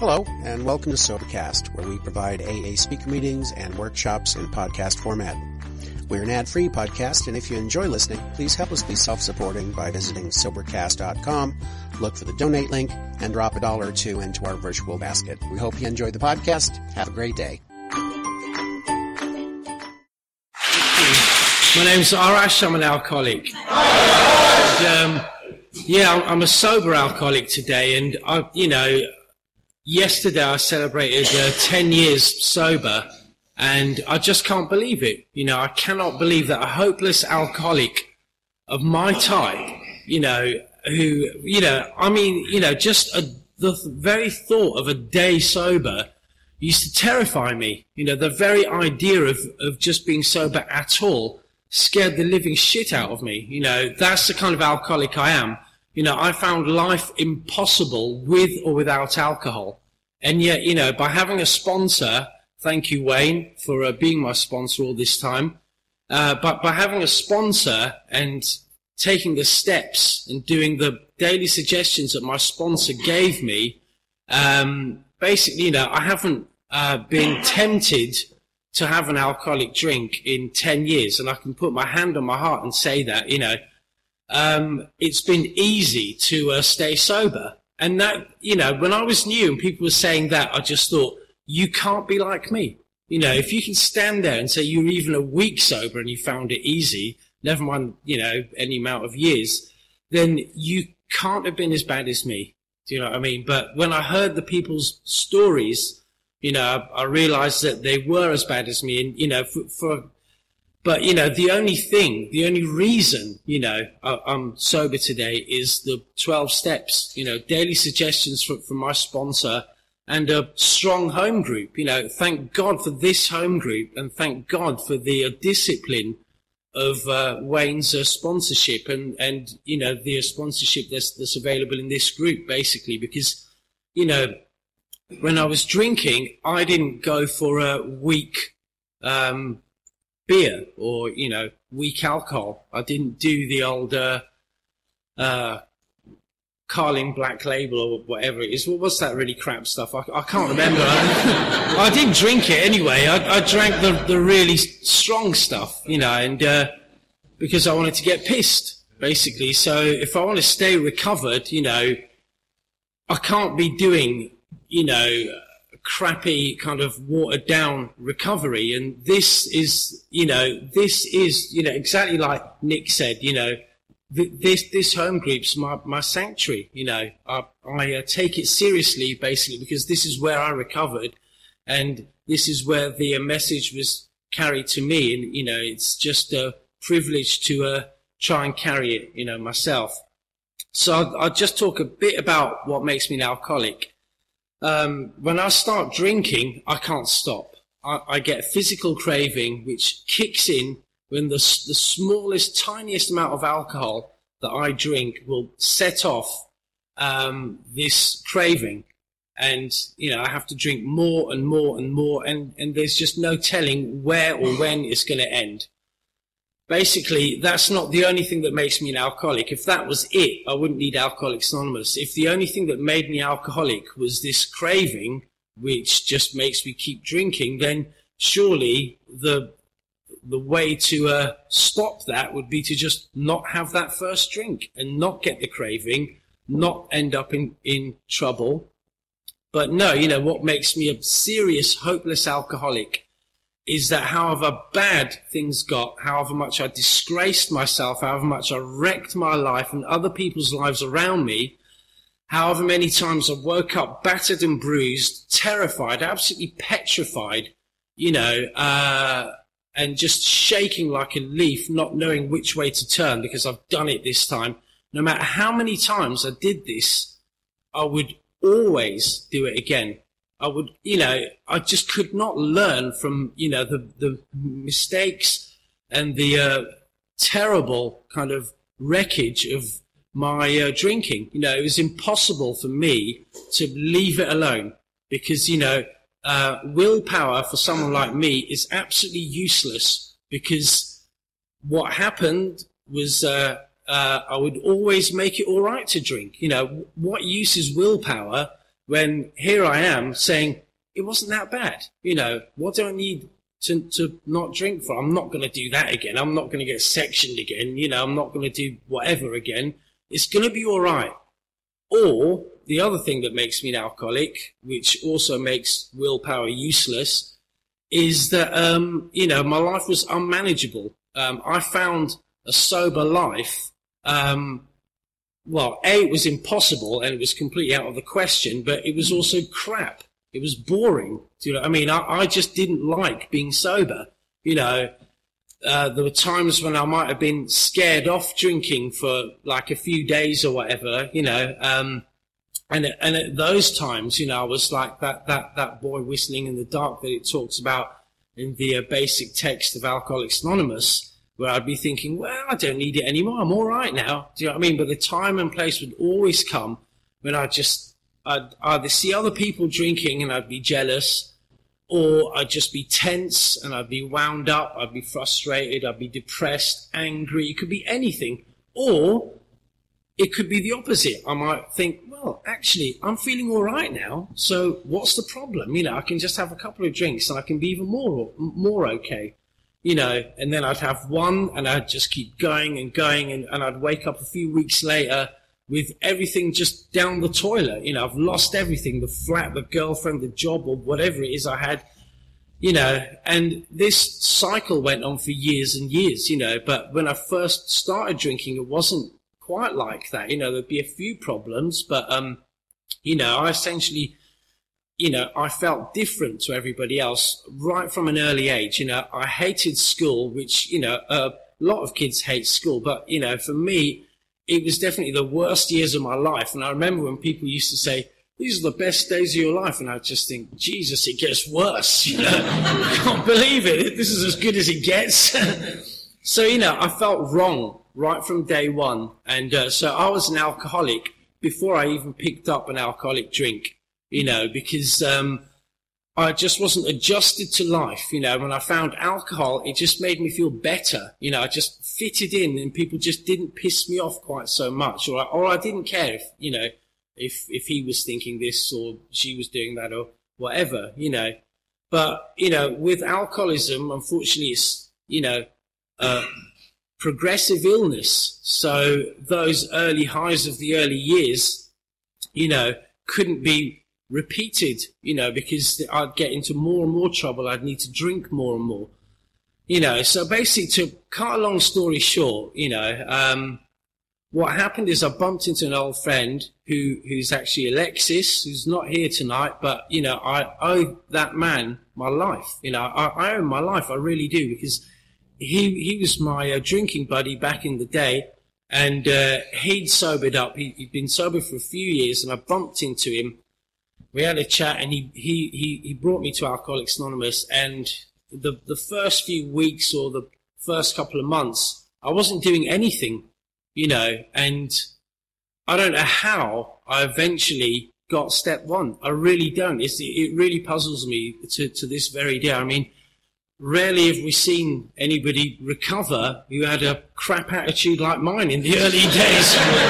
Hello, and welcome to Sobercast, where we provide AA speaker meetings and workshops in podcast format. We're an ad-free podcast, and if you enjoy listening, please help us be self-supporting by visiting Sobercast.com, look for the donate link, and drop a dollar or two into our virtual basket. We hope you enjoy the podcast. Have a great day. My name's Arash. I'm an alcoholic. And, um, yeah, I'm a sober alcoholic today, and I, you know, yesterday I celebrated uh, 10 years sober and I just can't believe it. You know, I cannot believe that a hopeless alcoholic of my type, you know, who, you know, I mean, you know, just a, the very thought of a day sober used to terrify me. You know, the very idea of, of just being sober at all scared the living shit out of me. You know, that's the kind of alcoholic I am. You know, I found life impossible with or without alcohol. And yet, you know, by having a sponsor, thank you, Wayne, for uh, being my sponsor all this time. Uh, but by having a sponsor and taking the steps and doing the daily suggestions that my sponsor gave me, um, basically, you know, I haven't uh, been tempted to have an alcoholic drink in 10 years. And I can put my hand on my heart and say that, you know, um, it's been easy to uh, stay sober. And that, you know, when I was new and people were saying that, I just thought, you can't be like me. You know, if you can stand there and say you're even a week sober and you found it easy, never mind, you know, any amount of years, then you can't have been as bad as me. Do you know what I mean? But when I heard the people's stories, you know, I, I realized that they were as bad as me. And, you know, for, for but you know, the only thing, the only reason, you know, I, am sober today is the 12 steps, you know, daily suggestions from, from my sponsor and a strong home group. You know, thank God for this home group and thank God for the uh, discipline of uh, Wayne's uh, sponsorship and, and, you know, the sponsorship that's, that's available in this group basically because, you know, when I was drinking, I didn't go for a weak, um, beer or you know weak alcohol. I didn't do the old uh, uh, Carling Black Label or whatever it is. What was that really crap stuff? I, I can't remember. I, I, didn't drink it anyway. I, I, drank the, the really strong stuff, you know, and uh, because I wanted to get pissed, basically. So if I want to stay recovered, you know, I can't be doing, you know crappy kind of watered down recovery. And this is, you know, this is, you know, exactly like Nick said, you know, th- this, this home group's my, my sanctuary, you know, I, I uh, take it seriously basically because this is where I recovered and this is where the uh, message was carried to me. And, you know, it's just a privilege to uh, try and carry it, you know, myself. So I'll, I'll just talk a bit about what makes me an alcoholic um, when I start drinking, I can't stop. I, I, get a physical craving which kicks in when the, the smallest, tiniest amount of alcohol that I drink will set off um, this craving. And, you know, I have to drink more and more and more, and, and there's just no telling where or when it's going to end basically, that's not the only thing that makes me an alcoholic. If that was it, I wouldn't need Alcoholics Anonymous. If the only thing that made me alcoholic was this craving, which just makes me keep drinking, then surely the the way to uh, stop that would be to just not have that first drink and not get the craving, not end up in, in trouble. But no, you know, what makes me a serious, hopeless alcoholic is that however bad things got, however much I disgraced myself, however much I wrecked my life and other people's lives around me, however many times I woke up battered and bruised, terrified, absolutely petrified, you know, uh, and just shaking like a leaf, not knowing which way to turn because I've done it this time. No matter how many times I did this, I would always do it again. I would, you know, I just could not learn from, you know, the, the mistakes and the uh, terrible kind of wreckage of my uh, drinking. You know, it was impossible for me to leave it alone because, you know, uh, willpower for someone like me is absolutely useless because what happened was uh, uh, I would always make it all right to drink. You know, what use is willpower when here I am saying it wasn't that bad. You know, what do I need to, to not drink for? I'm not going to do that again. I'm not going to get sectioned again. You know, I'm not going to do whatever again. It's going to be all right. Or the other thing that makes me an alcoholic, which also makes willpower useless, is that, um, you know, my life was unmanageable. Um, I found a sober life, um, well, A, it was impossible and it was completely out of the question, but it was also crap. It was boring. You know? I mean, I, I just didn't like being sober. You know, uh, there were times when I might have been scared off drinking for like a few days or whatever. You know, um, and and at those times, you know, I was like that that that boy whistling in the dark that it talks about in the uh, basic text of Alcoholics Anonymous, where I'd be thinking, well, I don't need it anymore. I'm all right now. Do you know what I mean? But the time and place would always come when I'd just I'd either see other people drinking and I'd be jealous, or I'd just be tense and I'd be wound up, I'd be frustrated, I'd be depressed, angry. It could be anything. Or it could be the opposite. I might think, well, actually, I'm feeling all right now. So what's the problem? You know, I can just have a couple of drinks and I can be even more, more okay. You know, and then I'd have one and I'd just keep going and going and, and I'd wake up a few weeks later with everything just down the toilet. You know, I've lost everything, the flat, the girlfriend, the job, or whatever it is I had, you know, and this cycle went on for years and years, you know, but when I first started drinking, it wasn't quite like that. You know, there'd be a few problems, but, um, you know, I essentially, you know, I felt different to everybody else right from an early age. You know, I hated school, which, you know, a lot of kids hate school, but, you know, for me, it was definitely the worst years of my life. And I remember when people used to say, these are the best days of your life. And I just think, Jesus, it gets worse. You know, I can't believe it. This is as good as it gets. so, you know, I felt wrong right from day one. And uh, so I was an alcoholic before I even picked up an alcoholic drink, you know, because um, I just wasn't adjusted to life. You know, when I found alcohol, it just made me feel better. You know, I just fitted in and people just didn't piss me off quite so much. Or, I, or I didn't care if, you know, if, if he was thinking this or she was doing that or whatever, you know. But, you know, with alcoholism, unfortunately, it's, you know, uh, progressive illness. So those early highs of the early years, you know, couldn't be repeated, you know, because I'd get into more and more trouble. I'd need to drink more and more, you know. So basically, to cut a long story short, you know, um, what happened is I bumped into an old friend who who's actually Alexis, who's not here tonight, but you know, I owe that man my life. You know, I, I owe my life. I really do because he he was my uh, drinking buddy back in the day. And uh, he'd sobered up. He, he'd been sober for a few years, and I bumped into him we had a chat and he, he, he, he brought me to Alcoholics Anonymous and the, the first few weeks or the first couple of months, I wasn't doing anything, you know, and I don't know how I eventually got step one. I really don't. It's, it really puzzles me to, to this very day. I mean, rarely have we seen anybody recover who had a crap attitude like mine in the early days.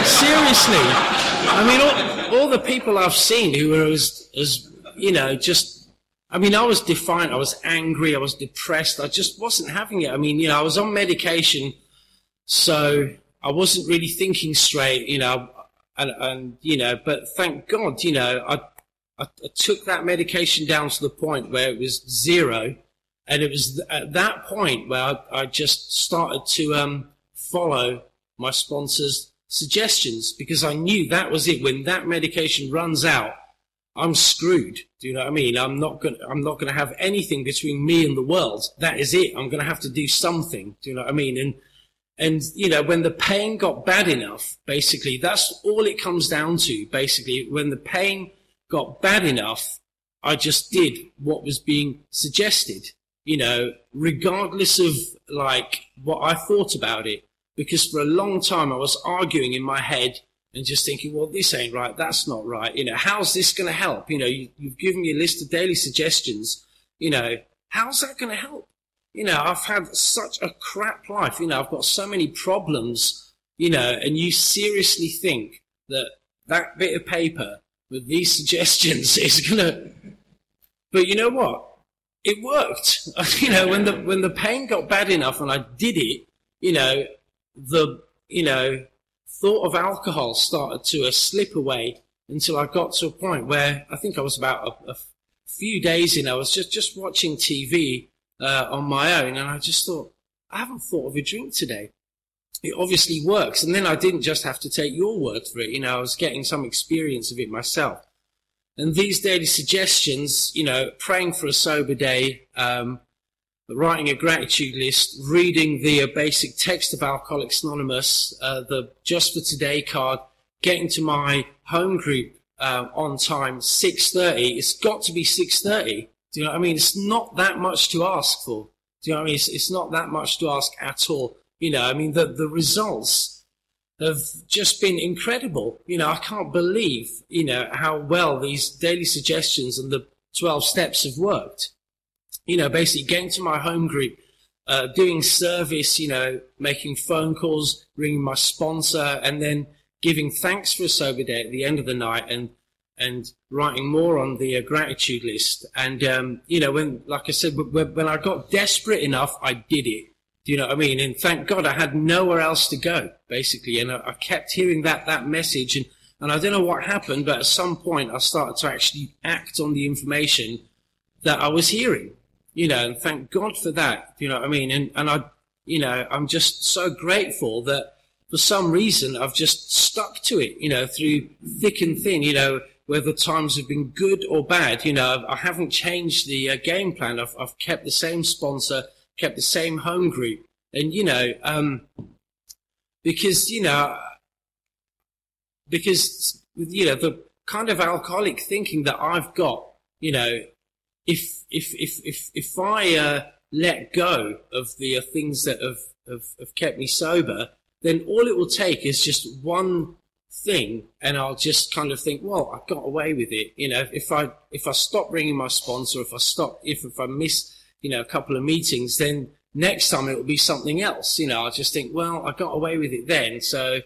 Seriously. I mean, all, all the people I've seen who were as, as, you know, just, I mean, I was defiant. I was angry. I was depressed. I just wasn't having it. I mean, you know, I was on medication. So I wasn't really thinking straight, you know, and, and you know, but thank God, you know, I, I, I took that medication down to the point where it was zero. And it was at that point where I, I just started to um, follow my sponsor's suggestions because I knew that was it. When that medication runs out, I'm screwed. Do you know what I mean? I'm not going. I'm not going to have anything between me and the world. That is it. I'm going to have to do something. Do you know what I mean? And and you know when the pain got bad enough, basically that's all it comes down to. Basically, when the pain got bad enough, I just did what was being suggested. You know, regardless of like what I thought about it because for a long time I was arguing in my head and just thinking, well, this ain't right. That's not right. You know, how's this going to help? You know, you, have given me a list of daily suggestions. You know, how's that going to help? You know, I've had such a crap life. You know, I've got so many problems, you know, and you seriously think that that bit of paper with these suggestions is gonna. But you know what? It worked. you know, when the when the pain got bad enough and I did it, you know, the you know thought of alcohol started to uh, slip away until I got to a point where I think I was about a, a few days in. I was just just watching TV uh, on my own, and I just thought I haven't thought of a drink today it obviously works. And then I didn't just have to take your word for it. You know, I was getting some experience of it myself. And these daily suggestions, you know, praying for a sober day, um, writing a gratitude list, reading the uh, basic text of Alcoholics Anonymous, uh, the Just for Today card, getting to my home group uh, on time, 6.30. It's got to be 6.30. Do you know what I mean? It's not that much to ask for. Do you know what I mean? It's, it's not that much to ask at all. You know, I mean, the, the results have just been incredible. You know, I can't believe, you know, how well these daily suggestions and the 12 steps have worked. You know, basically getting to my home group, uh, doing service, you know, making phone calls, ringing my sponsor, and then giving thanks for a sober day at the end of the night and and writing more on the uh, gratitude list. And um, you know, when like I said, when, when I got desperate enough, I did it. Do you know what I mean? And thank God I had nowhere else to go, basically. And I, I kept hearing that, that message. And, and I don't know what happened, but at some point I started to actually act on the information that I was hearing, you know, and thank God for that. You know what I mean? And, and I, you know, I'm just so grateful that for some reason I've just stuck to it, you know, through thick and thin, you know, whether times have been good or bad, you know, I haven't changed the uh, game plan. I've, I've kept the same sponsor kept the same home group. And, you know, um, because, you know, because, you know, the kind of alcoholic thinking that I've got, you know, if, if, if, if, if I, uh, let go of the uh, things that have, have, have kept me sober, then all it will take is just one thing and I'll just kind of think, well, I got away with it. You know, if I, if I stop ringing my sponsor, if I stop, if, if I miss you know, a couple of meetings, then next time it will be something else. You know, I just think, well, I got away with it then, so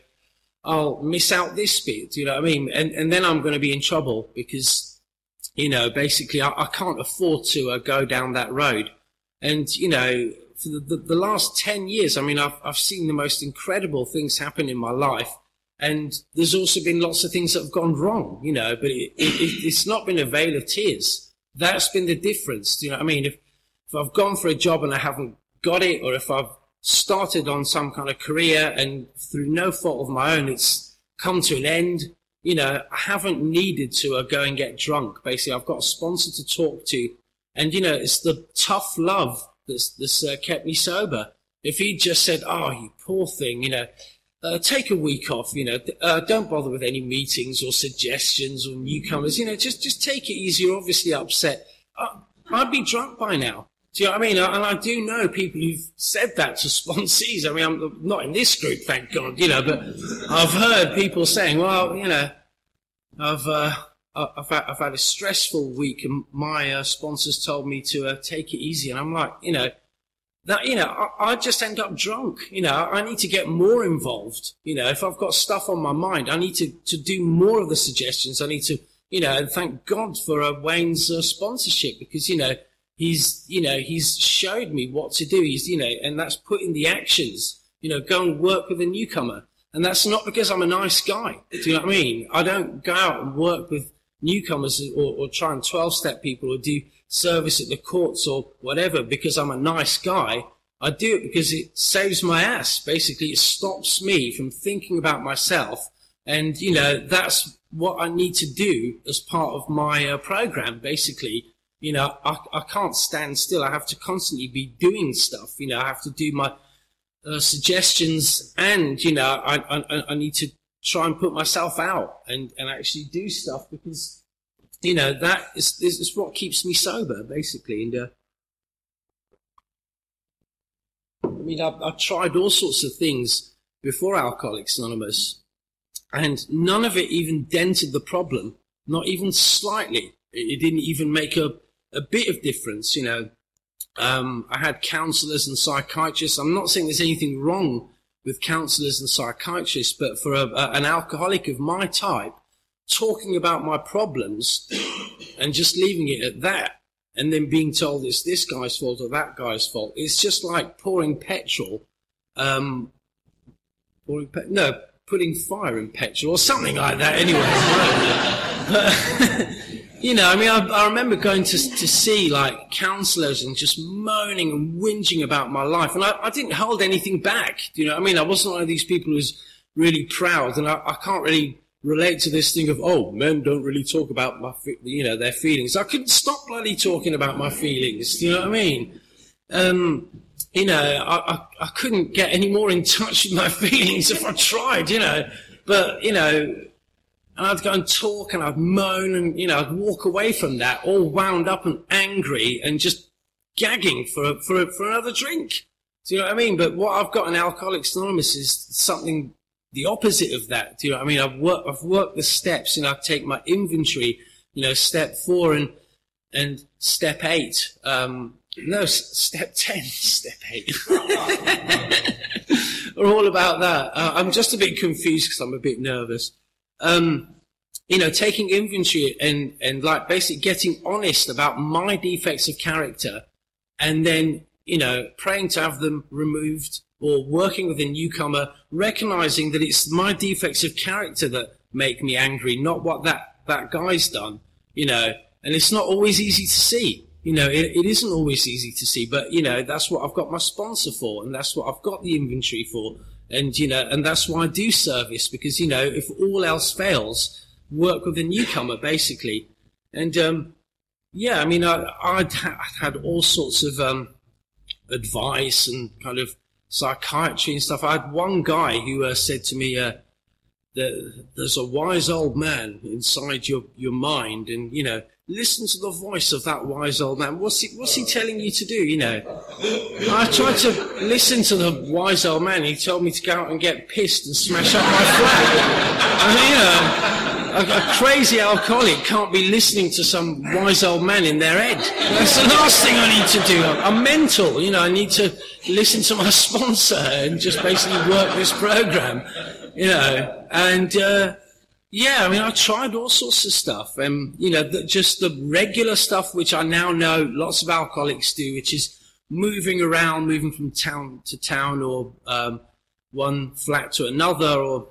I'll miss out this bit. You know what I mean? And and then I'm going to be in trouble because, you know, basically I, I can't afford to uh, go down that road. And you know, for the, the, the last ten years, I mean, I've I've seen the most incredible things happen in my life. And there's also been lots of things that have gone wrong, you know, but it, it, it's not been a vale of tears. That's been the difference. You know I mean? If, if I've gone for a job and I haven't got it, or if I've started on some kind of career and through no fault of my own, it's come to an end, you know, I haven't needed to uh, go and get drunk. Basically, I've got a sponsor to talk to. And, you know, it's the tough love that's, that's uh, kept me sober. If he just said, oh, you poor thing, you know, uh, take a week off, you know, uh, don't bother with any meetings or suggestions or newcomers, you know, just, just take it easy. You're obviously upset. Uh, I'd be drunk by now. Do you know what I mean? And I do know people who've said that to sponsees. I mean, I'm not in this group, thank God, you know, but I've heard people saying, well, you know, I've, uh, I've, had, I've had a stressful week and my uh, sponsors told me to uh, take it easy. And I'm like, you know, that, you know, I, I, just end up drunk. You know, I need to get more involved. You know, if I've got stuff on my mind, I need to, to do more of the suggestions. I need to, you know, and thank God for uh, Wayne's uh, sponsorship because, you know, he's you know he's showed me what to do. He's you know and that's putting the actions you know go and work with a newcomer. And that's not because i'm a nice guy. Do you know what i mean? I don't go out and work with newcomers or, or try and 12 step people or do service at the courts or whatever because i'm a nice guy. I do it because it saves my ass. Basically it stops me from thinking about myself. And you know that's what i need to do as part of my uh, program basically you know, I, I can't stand still. I have to constantly be doing stuff. You know, I have to do my uh, suggestions and, you know, I, I, I need to try and put myself out and, and actually do stuff because, you know, that is, is what keeps me sober, basically. And, uh, I mean, I've, I've tried all sorts of things before Alcoholics Anonymous, and none of it even dented the problem, not even slightly. It, it didn't even make a, a bit of difference. You know, um, I had counselors and psychiatrists. I'm not saying there's anything wrong with counselors and psychiatrists, but for a, a, an alcoholic of my type, talking about my problems and just leaving it at that and then being told it's this guy's fault or that guy's fault. It's just like pouring petrol, um, pouring pe- no, putting fire in petrol or something like that. Anyway, but, you know, I mean, I, I remember going to to see like counsellors and just moaning and whinging about my life, and I, I didn't hold anything back. You know, I mean, I wasn't one of these people who's really proud, and I, I can't really relate to this thing of oh men don't really talk about my you know their feelings. I couldn't stop bloody talking about my feelings. Do you know what I mean? Um, you know, I, I, I couldn't get any more in touch with my feelings if I tried. You know, but you know, I'd go and talk and I'd moan and you know I'd walk away from that all wound up and angry and just gagging for for for another drink. Do you know what I mean? But what I've got in Alcoholics Anonymous is something the opposite of that. Do you know what I mean? I've worked, I've worked the steps and I take my inventory, you know, step four and, and step eight. Um, no, step 10, step eight. We're all about that. Uh, I'm just a bit confused because I'm a bit nervous. Um, you know, taking inventory and, and like basically getting honest about my defects of character and then, you know, praying to have them removed or working with a newcomer, recognizing that it's my defects of character that make me angry, not what that, that guy's done, you know, and it's not always easy to see. You know, it, it isn't always easy to see, but you know, that's what I've got my sponsor for and that's what I've got the inventory for. And, you know, and that's why I do service because, you know, if all else fails, work with a newcomer basically. And, um, yeah, I mean, I, I'd, ha- had all sorts of, um, advice and kind of psychiatry and stuff. I had one guy who uh, said to me, uh, that there's a wise old man inside your, your mind and, you know, listen to the voice of that wise old man. What's he, what's he telling you to do, you know? I tried to listen to the wise old man. He told me to go out and get pissed and smash up my flat. I mean, you know, a, a, crazy alcoholic can't be listening to some wise old man in their head. That's the last thing I need to do. I'm mental, you know. I need to listen to my sponsor and just basically work this program, you know. And uh, yeah, I mean, I tried all sorts of stuff, and you know, the, just the regular stuff which I now know lots of alcoholics do, which is moving around, moving from town to town, or um, one flat to another, or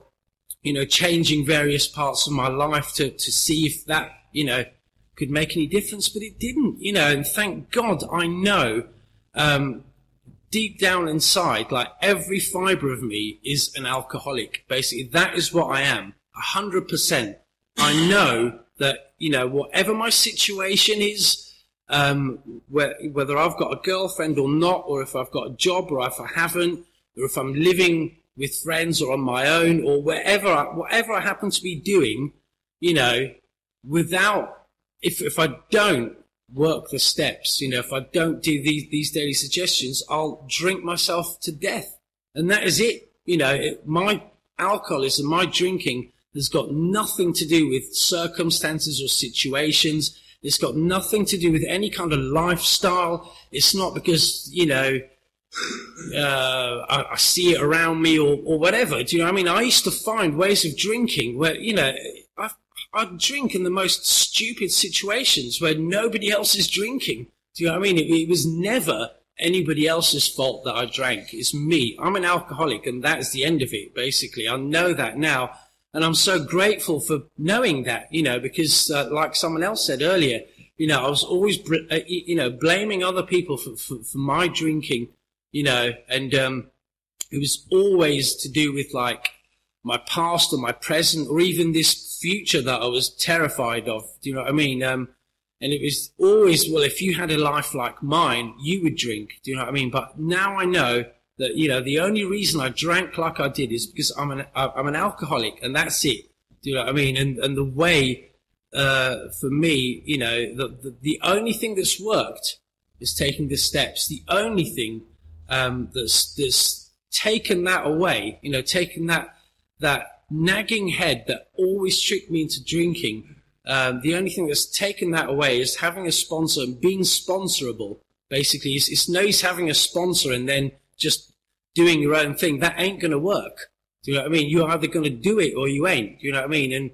you know, changing various parts of my life to, to see if that, you know, could make any difference, but it didn't, you know, and thank God I know, um, deep down inside, like every fiber of me is an alcoholic. Basically, that is what I am. A hundred percent. I know that, you know, whatever my situation is, um, whether I've got a girlfriend or not, or if I've got a job or if I haven't, or if I'm living with friends or on my own or wherever, whatever I happen to be doing, you know, without, if, if I don't work the steps, you know, if I don't do these, these daily suggestions, I'll drink myself to death. And that is it. You know, it, my alcoholism, my drinking has got nothing to do with circumstances or situations. It's got nothing to do with any kind of lifestyle. It's not because, you know, uh, I, I, see it around me or, or whatever. Do you know what I mean? I used to find ways of drinking where, you know, I, I'd drink in the most stupid situations where nobody else is drinking. Do you know what I mean? It, it was never anybody else's fault that I drank. It's me. I'm an alcoholic and that's the end of it, basically. I know that now. And I'm so grateful for knowing that, you know, because uh, like someone else said earlier, you know, I was always, uh, you know, blaming other people for, for, for my drinking you know, and um, it was always to do with like my past or my present or even this future that I was terrified of. Do you know what I mean? Um, and it was always, well, if you had a life like mine, you would drink. Do you know what I mean? But now I know that, you know, the only reason I drank like I did is because I'm an, I'm an alcoholic and that's it. Do you know what I mean? And, and the way, uh, for me, you know, the, the, the only thing that's worked is taking the steps. The only thing um, that's that's taken that away. You know, taken that that nagging head that always tricked me into drinking. Um, the only thing that's taken that away is having a sponsor and being sponsorable. Basically, it's, it's no use having a sponsor and then just doing your own thing. That ain't going to work. Do you know what I mean? You're either going to do it or you ain't. Do you know what I mean? And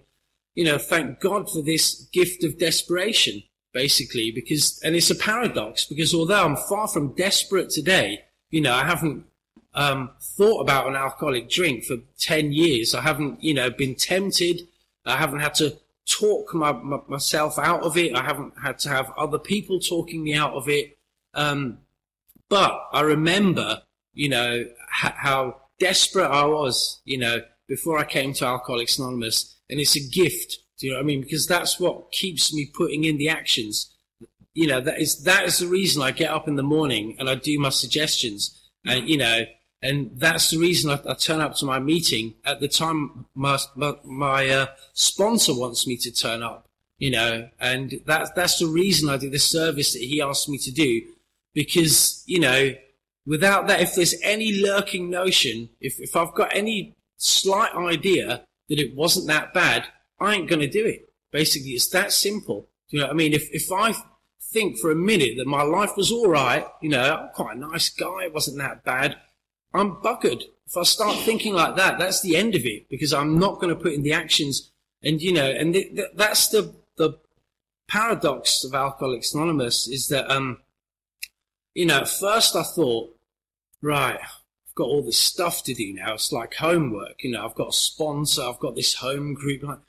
you know, thank God for this gift of desperation, basically, because, and it's a paradox because although I'm far from desperate today, you know, I haven't um, thought about an alcoholic drink for 10 years. I haven't, you know, been tempted. I haven't had to talk my, my, myself out of it. I haven't had to have other people talking me out of it. Um, but I remember, you know, h- how desperate I was, you know, before I came to Alcoholics Anonymous. And it's a gift. Do you know what I mean? Because that's what keeps me putting in the actions. You know, that is, that is the reason I get up in the morning and I do my suggestions. And, you know, and that's the reason I, I, turn up to my meeting at the time my my, my uh, sponsor wants me to turn up. You know, and that's that's the reason I do the service that he asked me to do, because you know, without that, if there's any lurking notion, if if I've got any slight idea that it wasn't that bad, I ain't going to do it. Basically, it's that simple. You know what I mean? If if I think for a minute that my life was all right, you know, I'm quite a nice guy, it wasn't that bad I'm buggered. If I start thinking like that, that's the end of it because I'm not going to put in the actions. And, you know, and th- th- that's the, the paradox of Alcoholics Anonymous is that, um, you know, at first I thought, right, I've got all this stuff to do now. It's like homework. You know, I've got a sponsor. I've got this home group. Like,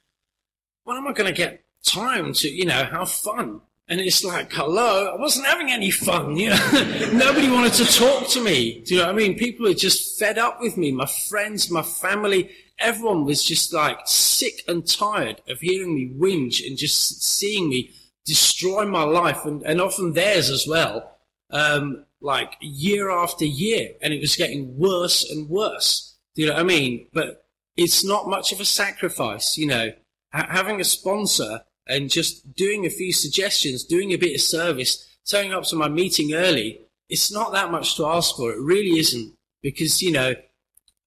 when am I going to get time to, you know, have fun? And it's like, hello, I wasn't having any fun, you know. Nobody wanted to talk to me. Do you know what I mean? People are just fed up with me. My friends, my family, everyone was just like sick and tired of hearing me whinge and just seeing me destroy my life and, and often theirs as well. Um, like year after year. And it was getting worse and worse. Do you know what I mean? But it's not much of a sacrifice, you know. H- having a sponsor and just doing a few suggestions, doing a bit of service, turning up to my meeting early, it's not that much to ask for. It really isn't because, you know,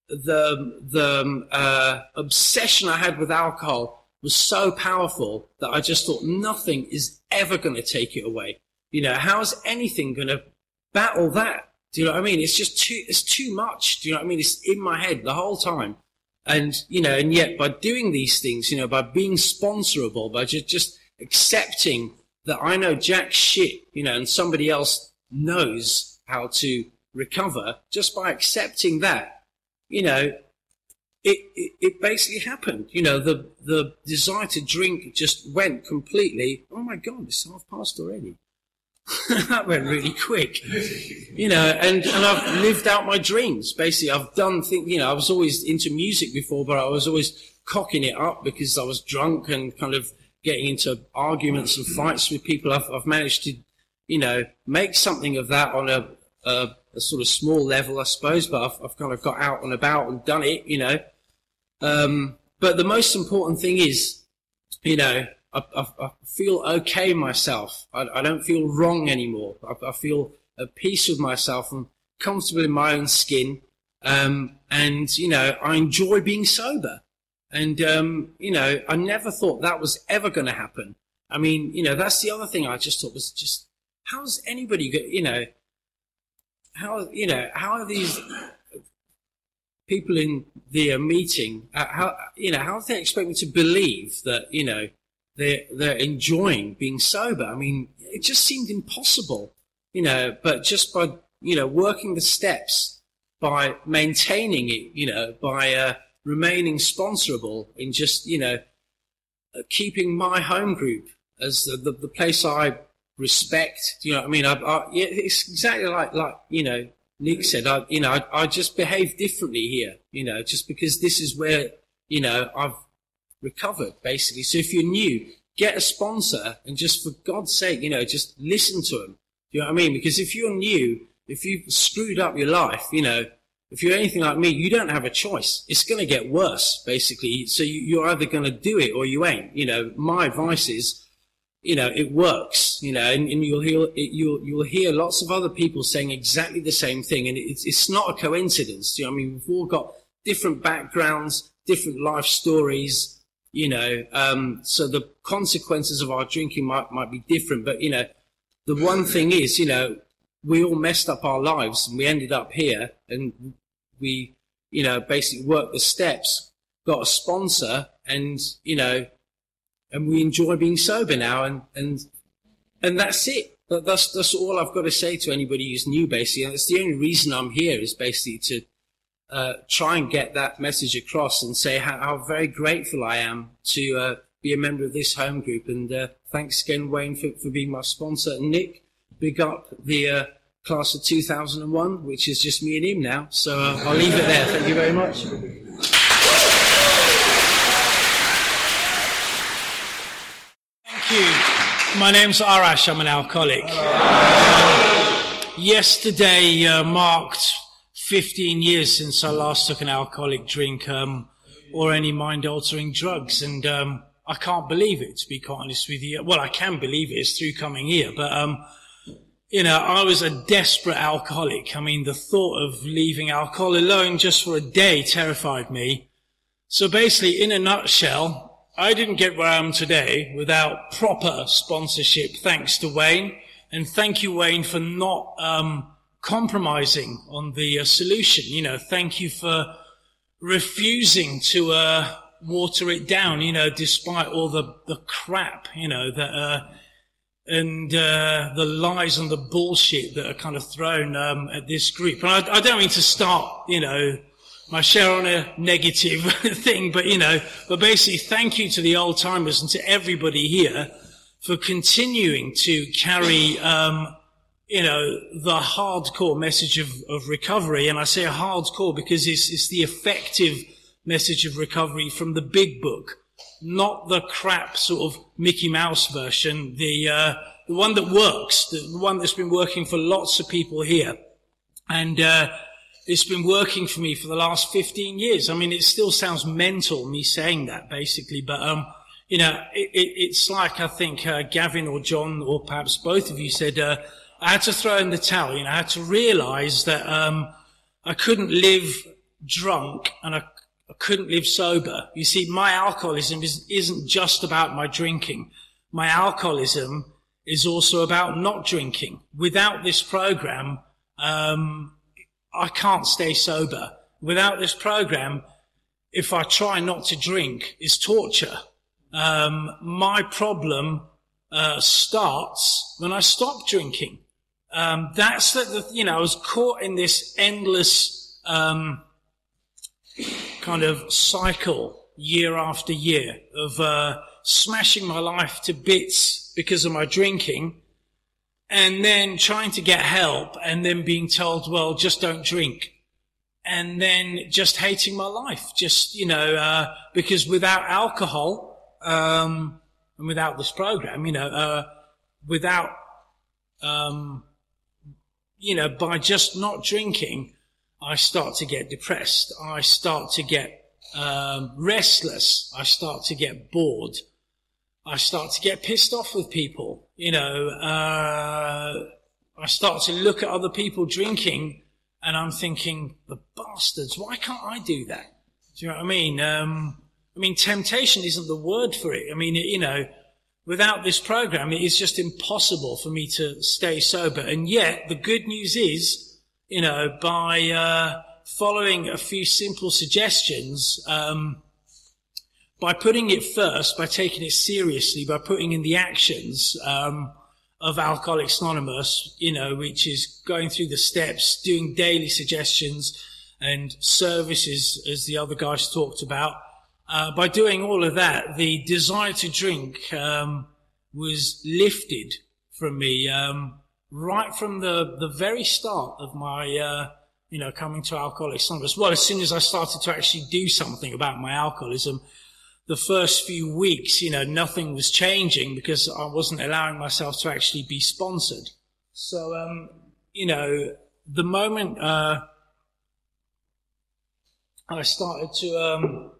the, the um, uh, obsession I had with alcohol was so powerful that I just thought nothing is ever going to take it away. You know, how is anything going to battle that? Do you know what I mean? It's just too, it's too much. Do you know what I mean? It's in my head the whole time. And, you know, and yet by doing these things, you know, by being sponsorable, by just, just accepting that I know jack shit, you know, and somebody else knows how to recover, just by accepting that, you know, it, it, it, basically happened. You know, the, the desire to drink just went completely. Oh my God, it's half past already. that went really quick, you know, and, and I've lived out my dreams. Basically, I've done things, you know, I was always into music before, but I was always cocking it up because I was drunk and kind of getting into arguments and fights with people. I've, I've managed to, you know, make something of that on a, a, a sort of small level, I suppose, but I've, I've, kind of got out and about and done it, you know. Um, but the most important thing is, you know, I, I, I feel okay myself. I, I, don't feel wrong anymore. I, feel at peace with myself and comfortable in my own skin. Um, and, you know, I enjoy being sober. And, um, you know, I never thought that was ever going to happen. I mean, you know, that's the other thing I just thought was just, how's anybody, go, you know, how, you know, how are these people in the meeting, uh, how, you know, how do they expect me to believe that, you know, they're, they're enjoying being sober. I mean, it just seemed impossible, you know, but just by, you know, working the steps, by maintaining it, you know, by uh, remaining sponsorable in just, you know, uh, keeping my home group as the, the, the, place I respect. You know what I mean? I, I, it's exactly like, like, you know, Nick said, I, you know, I, I just behave differently here, you know, just because this is where, you know, I've recovered, basically. So if you're new, get a sponsor and just for God's sake, you know, just listen to them. Do you know what I mean? Because if you're new, if you've screwed up your life, you know, if you're anything like me, you don't have a choice. It's going to get worse, basically. So you, are either going to do it or you ain't. You know, my advice is, you know, it works. You know, and, and you'll hear you'll you'll hear lots of other people saying exactly the same thing, and it's it's not a coincidence. You know I mean? We've all got different backgrounds, different life stories, you know, um, so the consequences of our drinking might, might be different. But, you know, the one thing is, you know, we all messed up our lives and we ended up here and we, you know, basically worked the steps, got a sponsor and, you know, and we enjoy being sober now, and and and that's it. That's that's all I've got to say to anybody who's new. Basically, and it's the only reason I'm here is basically to uh, try and get that message across and say how, how very grateful I am to uh, be a member of this home group. And uh, thanks again, Wayne, for, for being my sponsor. And Nick, big up the uh, class of 2001, which is just me and him now. So uh, I'll leave it there. Thank you very much. Thank you. My name's Arash. I'm an alcoholic. yesterday uh, marked 15 years since I last took an alcoholic drink um, or any mind altering drugs. And um, I can't believe it, to be quite honest with you. Well, I can believe it. It's through coming here. But, um, you know, I was a desperate alcoholic. I mean, the thought of leaving alcohol alone just for a day terrified me. So basically, in a nutshell, I didn't get where I am today without proper sponsorship, thanks to Wayne. And thank you, Wayne, for not um, compromising on the uh, solution. You know, thank you for refusing to uh, water it down. You know, despite all the the crap, you know that. Uh, and uh, the lies and the bullshit that are kind of thrown um, at this group. And I, I, don't mean to start, you know, my share on a negative thing, but you know, but basically, thank you to the old timers and to everybody here for continuing to carry um, you know, the hardcore message of, of recovery. And I say hardcore because it's, it's the effective message of recovery from the big book, not the crap sort of Mickey Mouse version, the, uh, the one that works, the one that's been working for lots of people here. And, uh, it's been working for me for the last 15 years. I mean, it still sounds mental, me saying that basically, but, um, you know, it, it, it's like I think, uh, Gavin or John or perhaps both of you said, uh, I had to throw in the towel. You know, I had to realize that um, I couldn't live drunk and I, I, couldn't live sober. You see, my alcoholism is, isn't just about my drinking. My alcoholism is also about not drinking. Without this program, um, I can't stay sober. Without this program, if I try not to drink, is torture. Um, my problem uh, starts when I stop drinking um, that's the, you know, I was caught in this endless um, kind of cycle year after year of uh, smashing my life to bits because of my drinking and then trying to get help and then being told, well, just don't drink. And then just hating my life, just, you know, uh, because without alcohol, um, and without this program, you know, uh, without, um, you know, by just not drinking, I start to get depressed. I start to get um, restless. I start to get bored. I start to get pissed off with people. You know, uh, I start to look at other people drinking and I'm thinking, the bastards, why can't I do that? Do you know what I mean? Um, I mean, temptation isn't the word for it. I mean, you know, Without this program, it is just impossible for me to stay sober. And yet, the good news is, you know, by uh, following a few simple suggestions, um, by putting it first, by taking it seriously, by putting in the actions um, of Alcoholics Anonymous, you know, which is going through the steps, doing daily suggestions and services, as the other guys talked about, uh, by doing all of that, the desire to drink um, was lifted from me um, right from the, the very start of my, uh, you know, coming to Alcoholics Anonymous. Well, as soon as I started to actually do something about my alcoholism, the first few weeks, you know, nothing was changing because I wasn't allowing myself to actually be sponsored. So, um, you know, the moment uh, I started to um,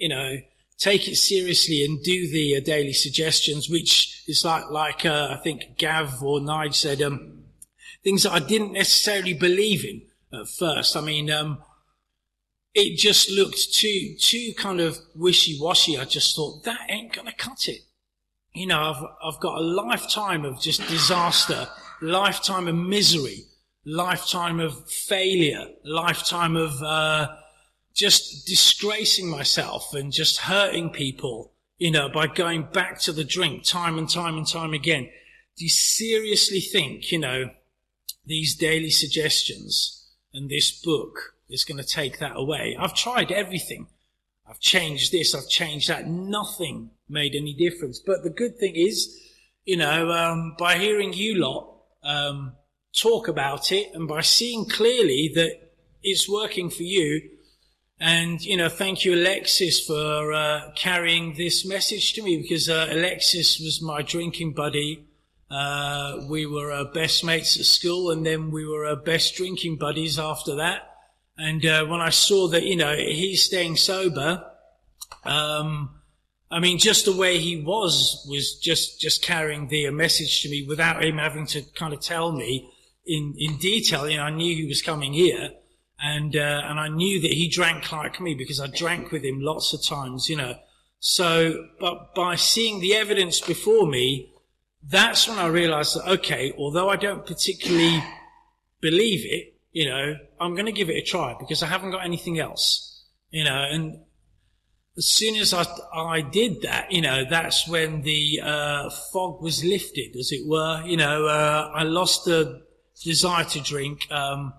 you know, take it seriously and do the uh, daily suggestions, which is like, like, uh, I think Gav or Nige said, um, things that I didn't necessarily believe in at first. I mean, um, it just looked too, too kind of wishy-washy. I just thought that ain't going to cut it. You know, I've, I've got a lifetime of just disaster, lifetime of misery, lifetime of failure, lifetime of, uh, just disgracing myself and just hurting people, you know, by going back to the drink time and time and time again. Do you seriously think, you know, these daily suggestions and this book is going to take that away? I've tried everything. I've changed this, I've changed that. Nothing made any difference. But the good thing is, you know, um, by hearing you lot um, talk about it and by seeing clearly that it's working for you, and, you know, thank you, Alexis, for uh, carrying this message to me because uh, Alexis was my drinking buddy. Uh, we were uh, best mates at school and then we were uh, best drinking buddies after that. And uh, when I saw that, you know, he's staying sober, um, I mean, just the way he was was just just carrying the message to me without him having to kind of tell me in in detail. You know, I knew he was coming here, and uh, and I knew that he drank like me because I drank with him lots of times. You know, so but by seeing the evidence before me, that's when I realised that okay, although I don't particularly believe it, you know, I'm going to give it a try because I haven't got anything else. You know, and as soon as I, I did that, you know, that's when the uh, fog was lifted, as it were. You know, uh, I lost the desire to drink. Um,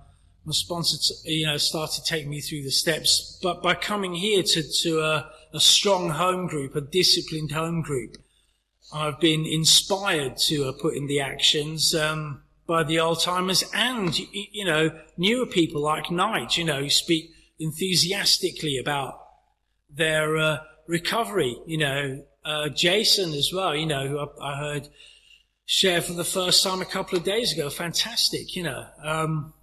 my sponsor, you know, started taking me through the steps. But by coming here to, to a, a strong home group, a disciplined home group, I've been inspired to uh, put in the actions um, by the old timers and, you know, newer people like Knight, you know, who speak enthusiastically about their uh, recovery. You know, uh, Jason as well. You know, who I, I, heard share for the first time a couple of days ago. Fantastic. You know. Um,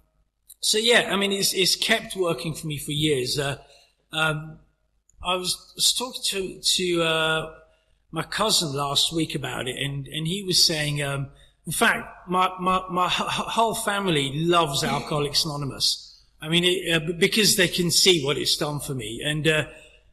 so yeah, I mean, it's, it's kept working for me for years. Uh, um, I was, was, talking to to uh, my cousin last week about it, and and he was saying. Um, in fact, my, my, my whole family loves Alcoholics Anonymous. I mean, it, uh, because they can see what it's done for me. And, uh,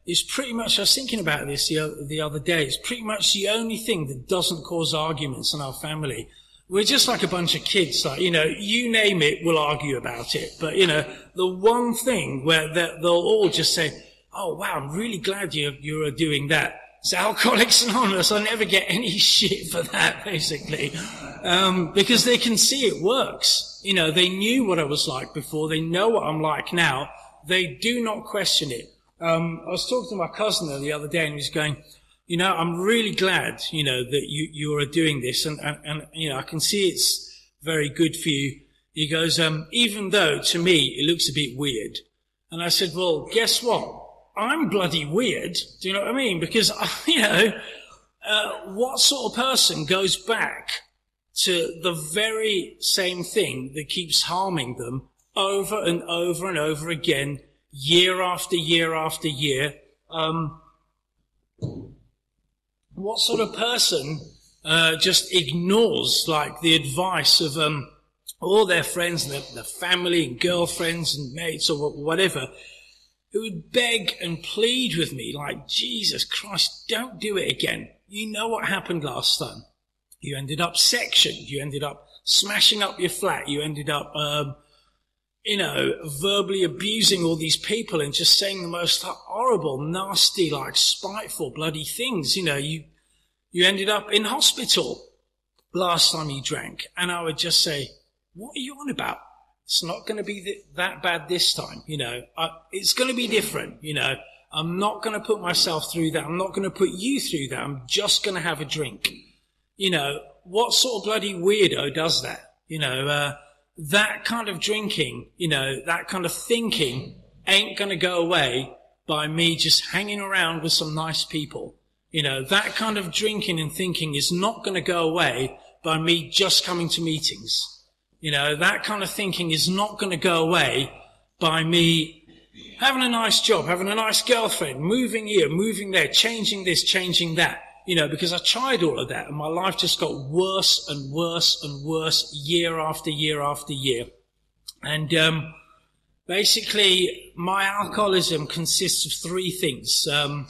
is pretty much, I was thinking about this the, the other day, it's pretty much the only thing that doesn't cause arguments in our family. We're just like a bunch of kids, like, you know, you name it, we'll argue about it. But, you know, the one thing where they'll all just say, oh wow, I'm really glad you're, you're doing that. It's Alcoholics Anonymous. I never get any shit for that, basically. Um, because they can see it works. You know, they knew what I was like before. They know what I'm like now. They do not question it. Um, I was talking to my cousin the other day and he was going, you know, I'm really glad, you know, that you, you are doing this and, and, and, you know, I can see it's very good for you. He goes, um, even though to me it looks a bit weird. And I said, well, guess what? I'm bloody weird. Do you know what I mean? Because, you know, uh, what sort of person goes back to the very same thing that keeps harming them over and over and over again year after year after year. Um, what sort of person uh, just ignores like the advice of um, all their friends and their, their, family and girlfriends and mates or whatever, who would beg and plead with me like, Jesus Christ, don't do it again. You know what happened last time. You ended up sectioned. You ended up smashing up your flat. You ended up um, you know, verbally abusing all these people and just saying the most horrible, nasty, like spiteful, bloody things. You know, you, you ended up in hospital last time you drank. And I would just say, what are you on about? It's not going to be th- that bad this time. You know, I, it's going to be different. You know, I'm not going to put myself through that. I'm not going to put you through that. I'm just going to have a drink. You know, what sort of bloody weirdo does that? You know, uh, that kind of drinking, you know, that kind of thinking ain't going to go away by me just hanging around with some nice people. You know, that kind of drinking and thinking is not going to go away by me just coming to meetings. You know, that kind of thinking is not going to go away by me having a nice job, having a nice girlfriend, moving here, moving there, changing this, changing that you know, because I tried all of that and my life just got worse and worse and worse year after year after year. And, um, basically my alcoholism consists of three things. Um,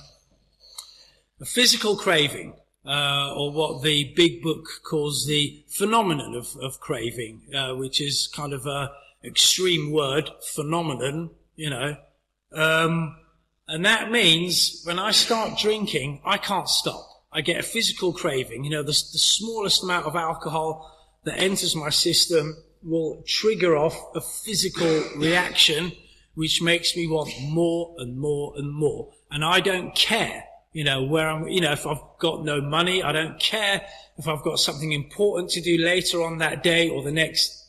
a physical craving, uh, or what the big book calls the phenomenon of, of craving, uh, which is kind of a extreme word, phenomenon, you know. Um, And that means when I start drinking, I can't stop. I get a physical craving. You know, the, the smallest amount of alcohol that enters my system will trigger off a physical reaction, which makes me want more and more and more. And I don't care, you know, where I'm, you know, if I've got no money, I don't care if I've got something important to do later on that day or the next,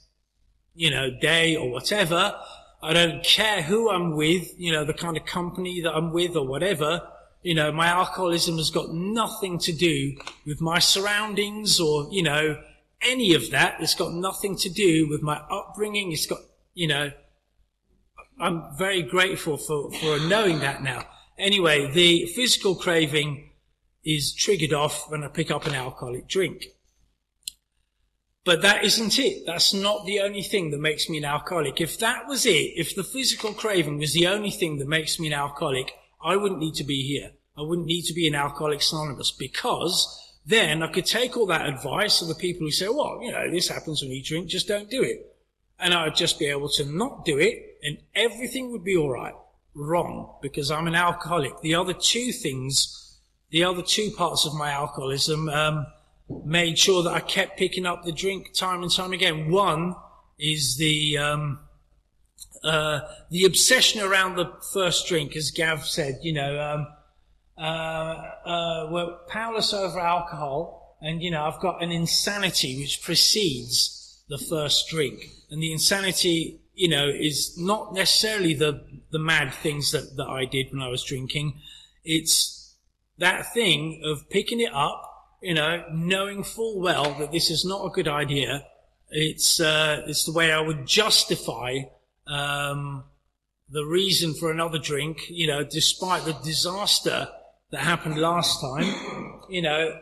you know, day or whatever. I don't care who I'm with, you know, the kind of company that I'm with or whatever. You know, my alcoholism has got nothing to do with my surroundings or, you know, any of that. It's got nothing to do with my upbringing. It's got, you know, I'm very grateful for, for knowing that now. Anyway, the physical craving is triggered off when I pick up an alcoholic drink. But that isn't it. That's not the only thing that makes me an alcoholic. If that was it, if the physical craving was the only thing that makes me an alcoholic, I wouldn't need to be here. I wouldn't need to be an Alcoholics Anonymous because then I could take all that advice of the people who say, well, you know, this happens when you drink, just don't do it. And I'd just be able to not do it and everything would be all right. Wrong, because I'm an alcoholic. The other two things, the other two parts of my alcoholism, um, made sure that I kept picking up the drink time and time again. One is the, um, uh, the obsession around the first drink, as Gav said, you know, um, uh, uh, we're powerless over alcohol, and you know, I've got an insanity which precedes the first drink, and the insanity, you know, is not necessarily the the mad things that that I did when I was drinking. It's that thing of picking it up, you know, knowing full well that this is not a good idea. It's uh, it's the way I would justify um, the reason for another drink, you know, despite the disaster that happened last time, you know,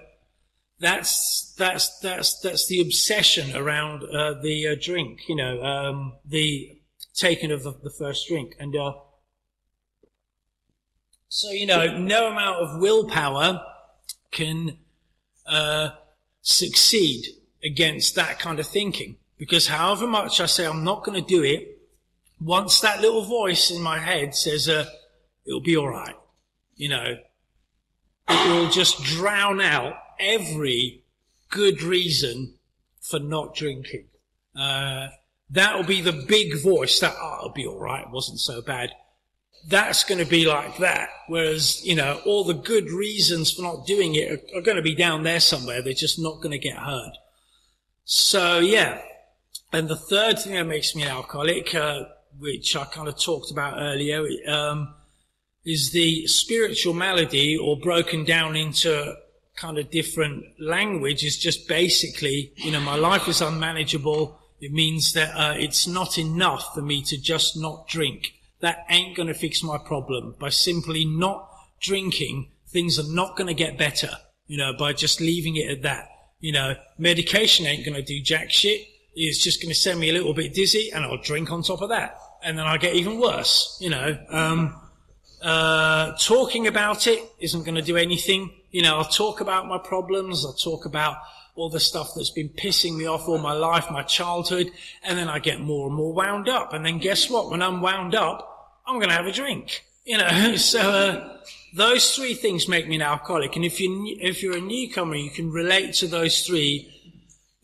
that's that's that's that's the obsession around uh, the uh, drink, you know, um, the taking of the, the, first drink, and uh, so you know, no amount of willpower can uh, succeed against that kind of thinking, because however much I say I'm not going to do it, once that little voice in my head says, uh, it'll be all right, you know, it will just drown out every good reason for not drinking. Uh, that'll be the big voice that, oh, it'll be all right. It wasn't so bad. That's going to be like that. Whereas, you know, all the good reasons for not doing it are, are going to be down there somewhere. They're just not going to get heard. So yeah. And the third thing that makes me an alcoholic, uh, which I kind of talked about earlier, um, is the spiritual malady or broken down into kind of different language is just basically, you know, my life is unmanageable. It means that uh, it's not enough for me to just not drink. That ain't going to fix my problem. By simply not drinking, things are not going to get better, you know, by just leaving it at that. You know, medication ain't going to do jack shit. It's just going to send me a little bit dizzy and I'll drink on top of that and then I get even worse. You know, um, uh, talking about it isn't going to do anything. You know, I'll talk about my problems. I'll talk about all the stuff that's been pissing me off all my life, my childhood, and then I get more and more wound up. And then guess what? When I'm wound up, I'm going to have a drink. You know, so uh, those three things make me an alcoholic. And if you if you're a newcomer, you can relate to those three.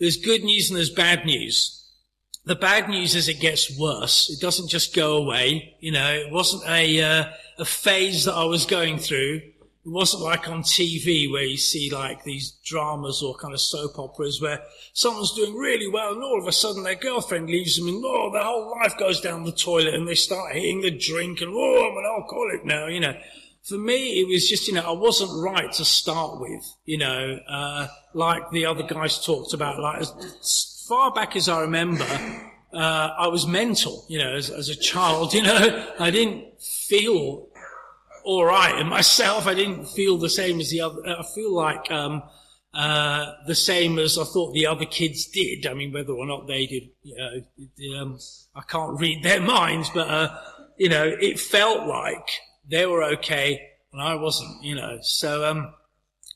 There's good news and there's bad news. The bad news is it gets worse. It doesn't just go away. You know, it wasn't a, uh, a phase that I was going through. It wasn't like on TV where you see like these dramas or kind of soap operas where someone's doing really well and all of a sudden their girlfriend leaves them and oh, their whole life goes down the toilet and they start hitting the drink and oh, I'm an alcoholic now, you know. For me, it was just, you know, I wasn't right to start with, you know, uh, like the other guys talked about, like far back as I remember, uh, I was mental, you know, as, as, a child, you know, I didn't feel all right in myself. I didn't feel the same as the other. I feel like, um, uh, the same as I thought the other kids did. I mean, whether or not they did, you know, um, I can't read their minds, but, uh, you know, it felt like they were okay and I wasn't, you know, so, um,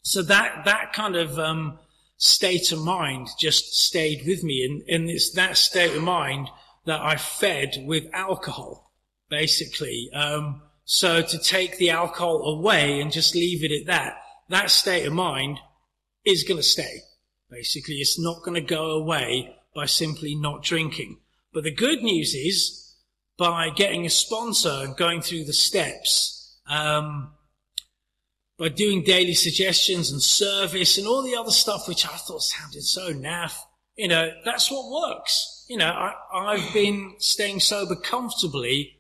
so that, that kind of, um, state of mind just stayed with me. And, and it's that state of mind that I fed with alcohol, basically. Um, So to take the alcohol away and just leave it at that, that state of mind is going to stay. Basically, it's not going to go away by simply not drinking. But the good news is by getting a sponsor and going through the steps, um, by doing daily suggestions and service and all the other stuff, which I thought sounded so naff, you know, that's what works. You know, I, I've been staying sober comfortably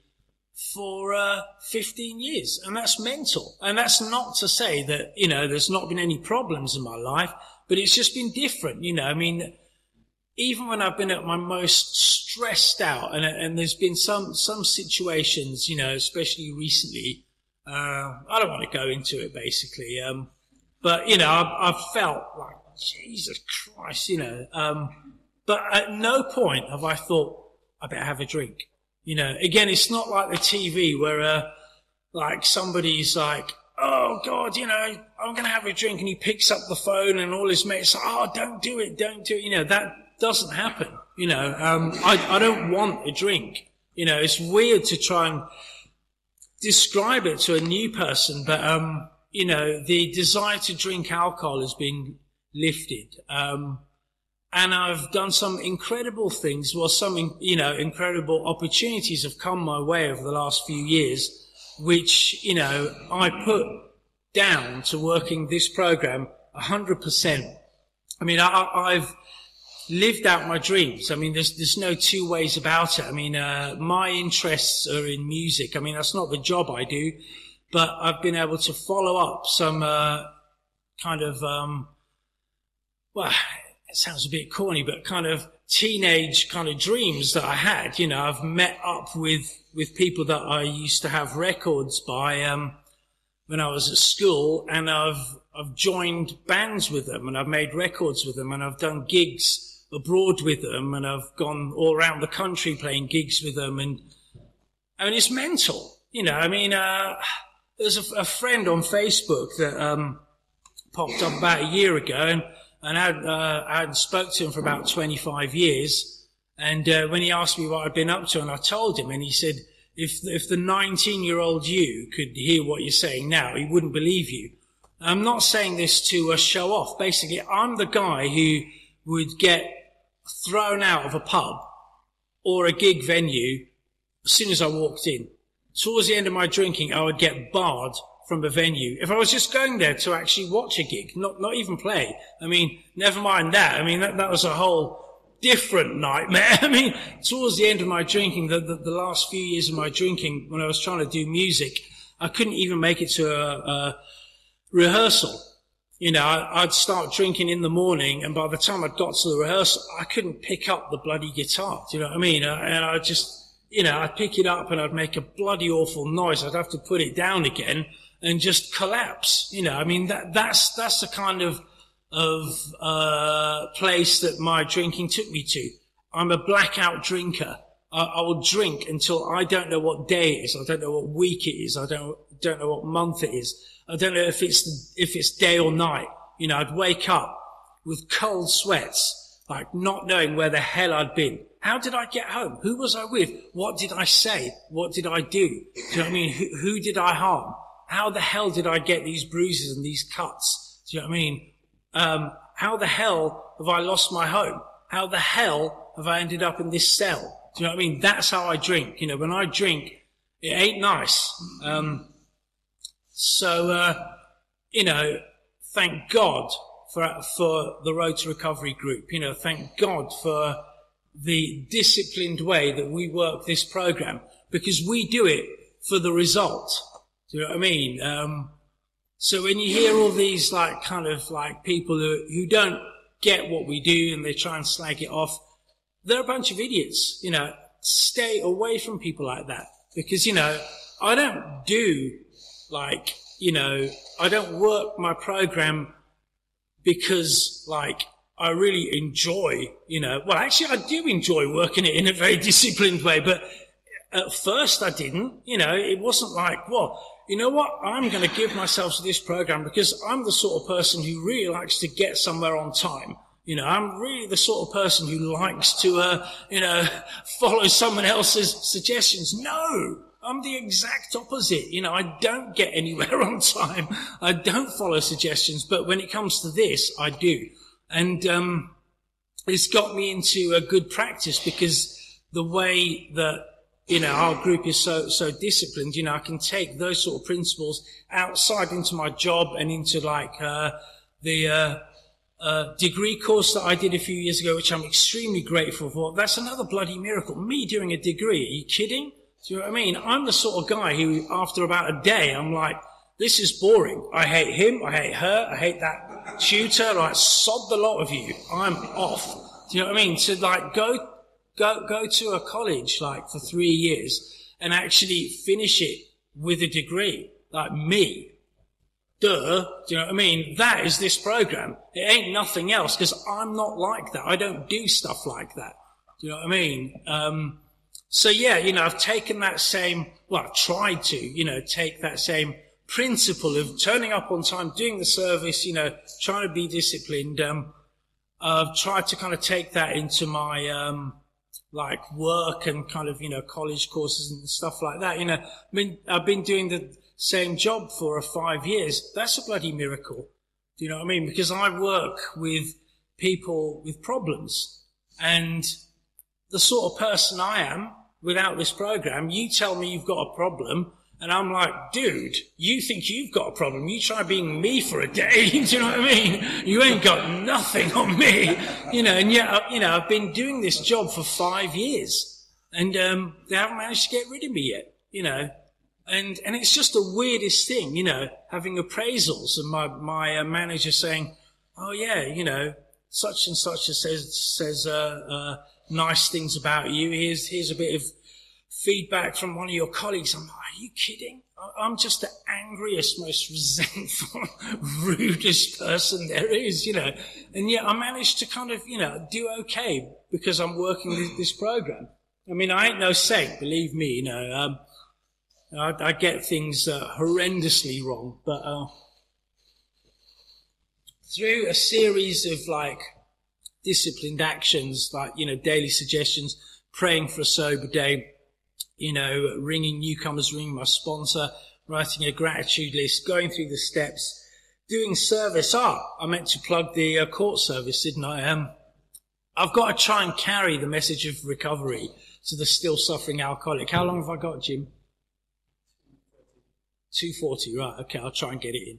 for uh, 15 years, and that's mental. And that's not to say that, you know, there's not been any problems in my life, but it's just been different. You know, I mean, even when I've been at my most stressed out, and, and there's been some, some situations, you know, especially recently, uh, I don't want to go into it basically, um, but, you know, I've, I've, felt like, Jesus Christ, you know, um, but at no point have I thought, I better have a drink. You know, again, it's not like the TV where, uh, like somebody's like, oh God, you know, I'm going to have a drink and he picks up the phone and all his mates oh, don't do it, don't do it. You know, that doesn't happen. You know, um, I, I don't want a drink. You know, it's weird to try and describe it to a new person, but, um, you know, the desire to drink alcohol has been lifted. Um, and I've done some incredible things. Well, some, you know, incredible opportunities have come my way over the last few years, which, you know, I put down to working this program 100%. I mean, I, have lived out my dreams. I mean, there's, there's no two ways about it. I mean, uh, my interests are in music. I mean, that's not the job I do, but I've been able to follow up some, uh, kind of, um, well, it sounds a bit corny, but kind of teenage kind of dreams that I had. You know, I've met up with, with people that I used to have records by, um, when I was at school and I've, I've joined bands with them and I've made records with them and I've done gigs abroad with them and I've gone all around the country playing gigs with them and, I mean, it's mental. You know, I mean, uh, there's a, a friend on Facebook that, um, popped up about a year ago and and I, uh, I hadn't spoke to him for about 25 years. And uh, when he asked me what I'd been up to, and I told him, and he said, if, if the 19 year old you could hear what you're saying now, he wouldn't believe you. I'm not saying this to uh, show off. Basically, I'm the guy who would get thrown out of a pub or a gig venue as soon as I walked in. Towards the end of my drinking, I would get barred from a venue. If I was just going there to actually watch a gig, not, not even play, I mean, never mind that. I mean, that, that was a whole different nightmare. I mean, towards the end of my drinking, the, the, the, last few years of my drinking, when I was trying to do music, I couldn't even make it to a, a rehearsal. You know, I, would start drinking in the morning, and by the time I'd got to the rehearsal, I couldn't pick up the bloody guitar. Do you know what I mean? And I just, you know, I'd pick it up and I'd make a bloody awful noise. I'd have to put it down again and just collapse. You know, I mean, that, that's, that's the kind of, of, uh, place that my drinking took me to. I'm a blackout drinker. I, I, will drink until I don't know what day it is. I don't know what week it is. I don't, don't know what month it is. I don't know if it's, if it's day or night. You know, I'd wake up with cold sweats, like not knowing where the hell I'd been. How did I get home? Who was I with? What did I say? What did I do? Do you know what I mean? Who, who did I harm? how the hell did I get these bruises and these cuts? Do you know what I mean? Um, how the hell have I lost my home? How the hell have I ended up in this cell? Do you know what I mean? That's how I drink. You know, when I drink, it ain't nice. Um, so, uh, you know, thank God for, for the Road to Recovery group. You know, thank God for the disciplined way that we work this program because we do it for the result. Do you know what I mean? Um, so when you hear all these like kind of like people who, who don't get what we do and they try and slag it off, they're a bunch of idiots. You know, stay away from people like that because, you know, I don't do like, you know, I don't work my program because like I really enjoy, you know, well, actually I do enjoy working it in a very disciplined way, but at first I didn't, you know, it wasn't like, well, you know what? I'm going to give myself to this program because I'm the sort of person who really likes to get somewhere on time. You know, I'm really the sort of person who likes to, uh, you know, follow someone else's suggestions. No, I'm the exact opposite. You know, I don't get anywhere on time. I don't follow suggestions, but when it comes to this, I do. And, um, it's got me into a good practice because the way that, you know, our group is so, so disciplined, you know, I can take those sort of principles outside into my job and into like, uh, the, uh, uh, degree course that I did a few years ago, which I'm extremely grateful for. That's another bloody miracle. Me doing a degree. Are you kidding? Do you know what I mean? I'm the sort of guy who, after about a day, I'm like, this is boring. I hate him. I hate her. I hate that tutor. Like, sod the lot of you. I'm off. Do you know what I mean? To like go, go, go to a college like for three years and actually finish it with a degree. Like me. Duh. Do you know what I mean? That is this program. It ain't nothing else because I'm not like that. I don't do stuff like that. Do you know what I mean? Um, so yeah, you know, I've taken that same, well, I've tried to, you know, take that same principle of turning up on time, doing the service, you know, trying to be disciplined. Um, I've tried to kind of take that into my, um, like work and kind of, you know, college courses and stuff like that. You know, I mean, I've been doing the same job for five years. That's a bloody miracle. Do you know what I mean? Because I work with people with problems and the sort of person I am, without this program, you tell me you've got a problem, and I'm like, dude, you think you've got a problem. You try being me for a day. Do you know what I mean? You ain't got nothing on me. You know, and yet, you know, I've been doing this job for five years and, um, they haven't managed to get rid of me yet, you know. And, and it's just the weirdest thing, you know, having appraisals and my, my uh, manager saying, oh yeah, you know, such and such says, says, uh, uh, nice things about you. Here's, here's a bit of feedback from one of your colleagues. I'm like, are you kidding? I'm just the angriest, most resentful, rudest person there is, you know. And yet I managed to kind of, you know, do okay because I'm working this, this program. I mean, I ain't no saint, believe me, you know. Um, I, I, get things uh, horrendously wrong, but uh, through a series of like disciplined actions like, you know, daily suggestions, praying for a sober day, you know, ringing newcomers, ringing my sponsor, writing a gratitude list, going through the steps, doing service. Ah, I meant to plug the uh, court service, didn't I? Um, I've got to try and carry the message of recovery to the still suffering alcoholic. How long have I got, Jim? 240, right. Okay, I'll try and get it in.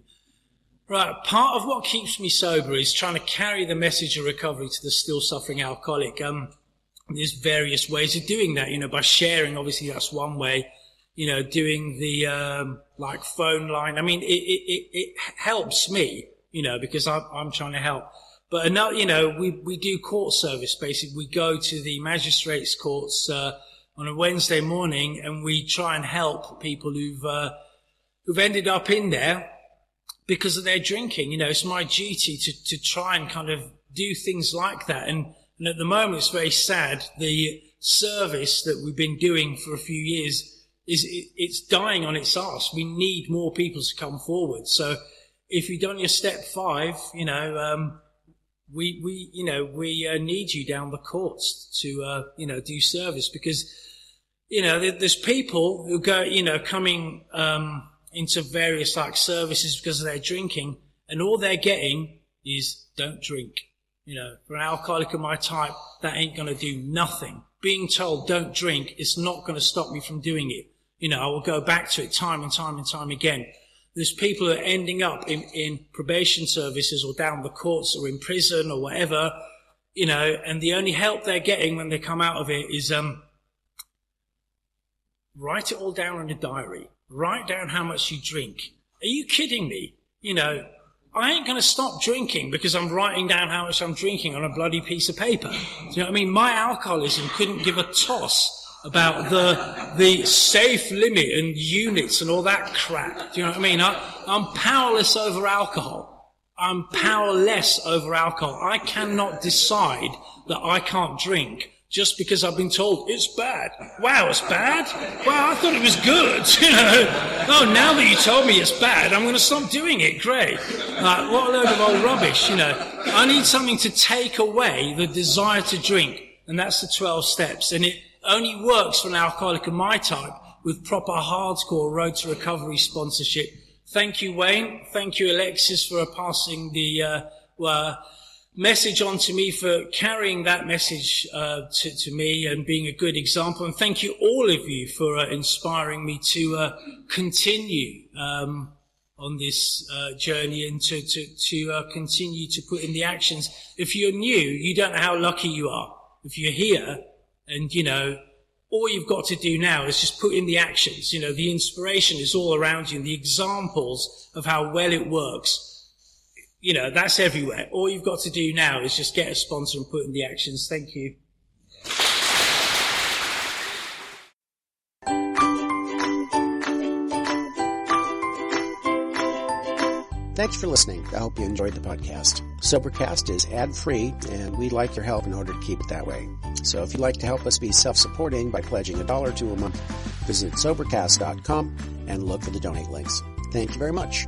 Right, part of what keeps me sober is trying to carry the message of recovery to the still suffering alcoholic. Um, there's various ways of doing that, you know, by sharing, obviously that's one way, you know, doing the, um, like phone line. I mean, it, it, it, it helps me, you know, because I'm, I'm trying to help. But another, you know, we, we do court service, basically. We go to the magistrates courts, uh, on a Wednesday morning and we try and help people who've, uh, who've ended up in there because of their drinking. You know, it's my duty to, to try and kind of do things like that. And, and at the moment, it's very sad. The service that we've been doing for a few years is it, it's dying on its ass. We need more people to come forward. So if you've done your step five, you know, um, we, we, you know, we uh, need you down the courts to, uh, you know, do service because, you know, there's people who go, you know, coming, um, into various like services because of their drinking, and all they're getting is don't drink. You know, for an alcoholic of my type, that ain't going to do nothing. Being told don't drink is not going to stop me from doing it. You know, I will go back to it time and time and time again. There's people that are ending up in, in probation services or down the courts or in prison or whatever, you know, and the only help they're getting when they come out of it is, um, write it all down in a diary. Write down how much you drink. Are you kidding me? You know, I ain't going to stop drinking because I'm writing down how much I'm drinking on a bloody piece of paper. Do you know what I mean? My alcoholism couldn't give a toss about the the safe limit and units and all that crap. Do you know what I mean? I, I'm powerless over alcohol. I'm powerless over alcohol. I cannot decide that I can't drink just because I've been told it's bad. Wow, it's bad? Wow, I thought it was good, you know. Oh, now that you told me it's bad, I'm going to stop doing it. Great. Like, what a load of old rubbish, you know. I need something to take away the desire to drink, and that's the 12 steps. And it only works for an alcoholic of my type with proper hardcore road to recovery sponsorship. Thank you, Wayne. Thank you, Alexis, for passing the uh, uh, message on to me, for carrying that message uh, to, to, me and being a good example. And thank you, all of you, for uh, inspiring me to uh, continue um, on this uh, journey and to, to, to continue to put in the actions. If you're new, you don't know how lucky you are. If you're here and, you know, all you've got to do now is just put in the actions. You know, the inspiration is all around you and the examples of how well it works. You know, that's everywhere. All you've got to do now is just get a sponsor and put in the actions. Thank you. Thanks for listening. I hope you enjoyed the podcast. Sobercast is ad free, and we'd like your help in order to keep it that way. So if you'd like to help us be self supporting by pledging a dollar to a month, visit Sobercast.com and look for the donate links. Thank you very much.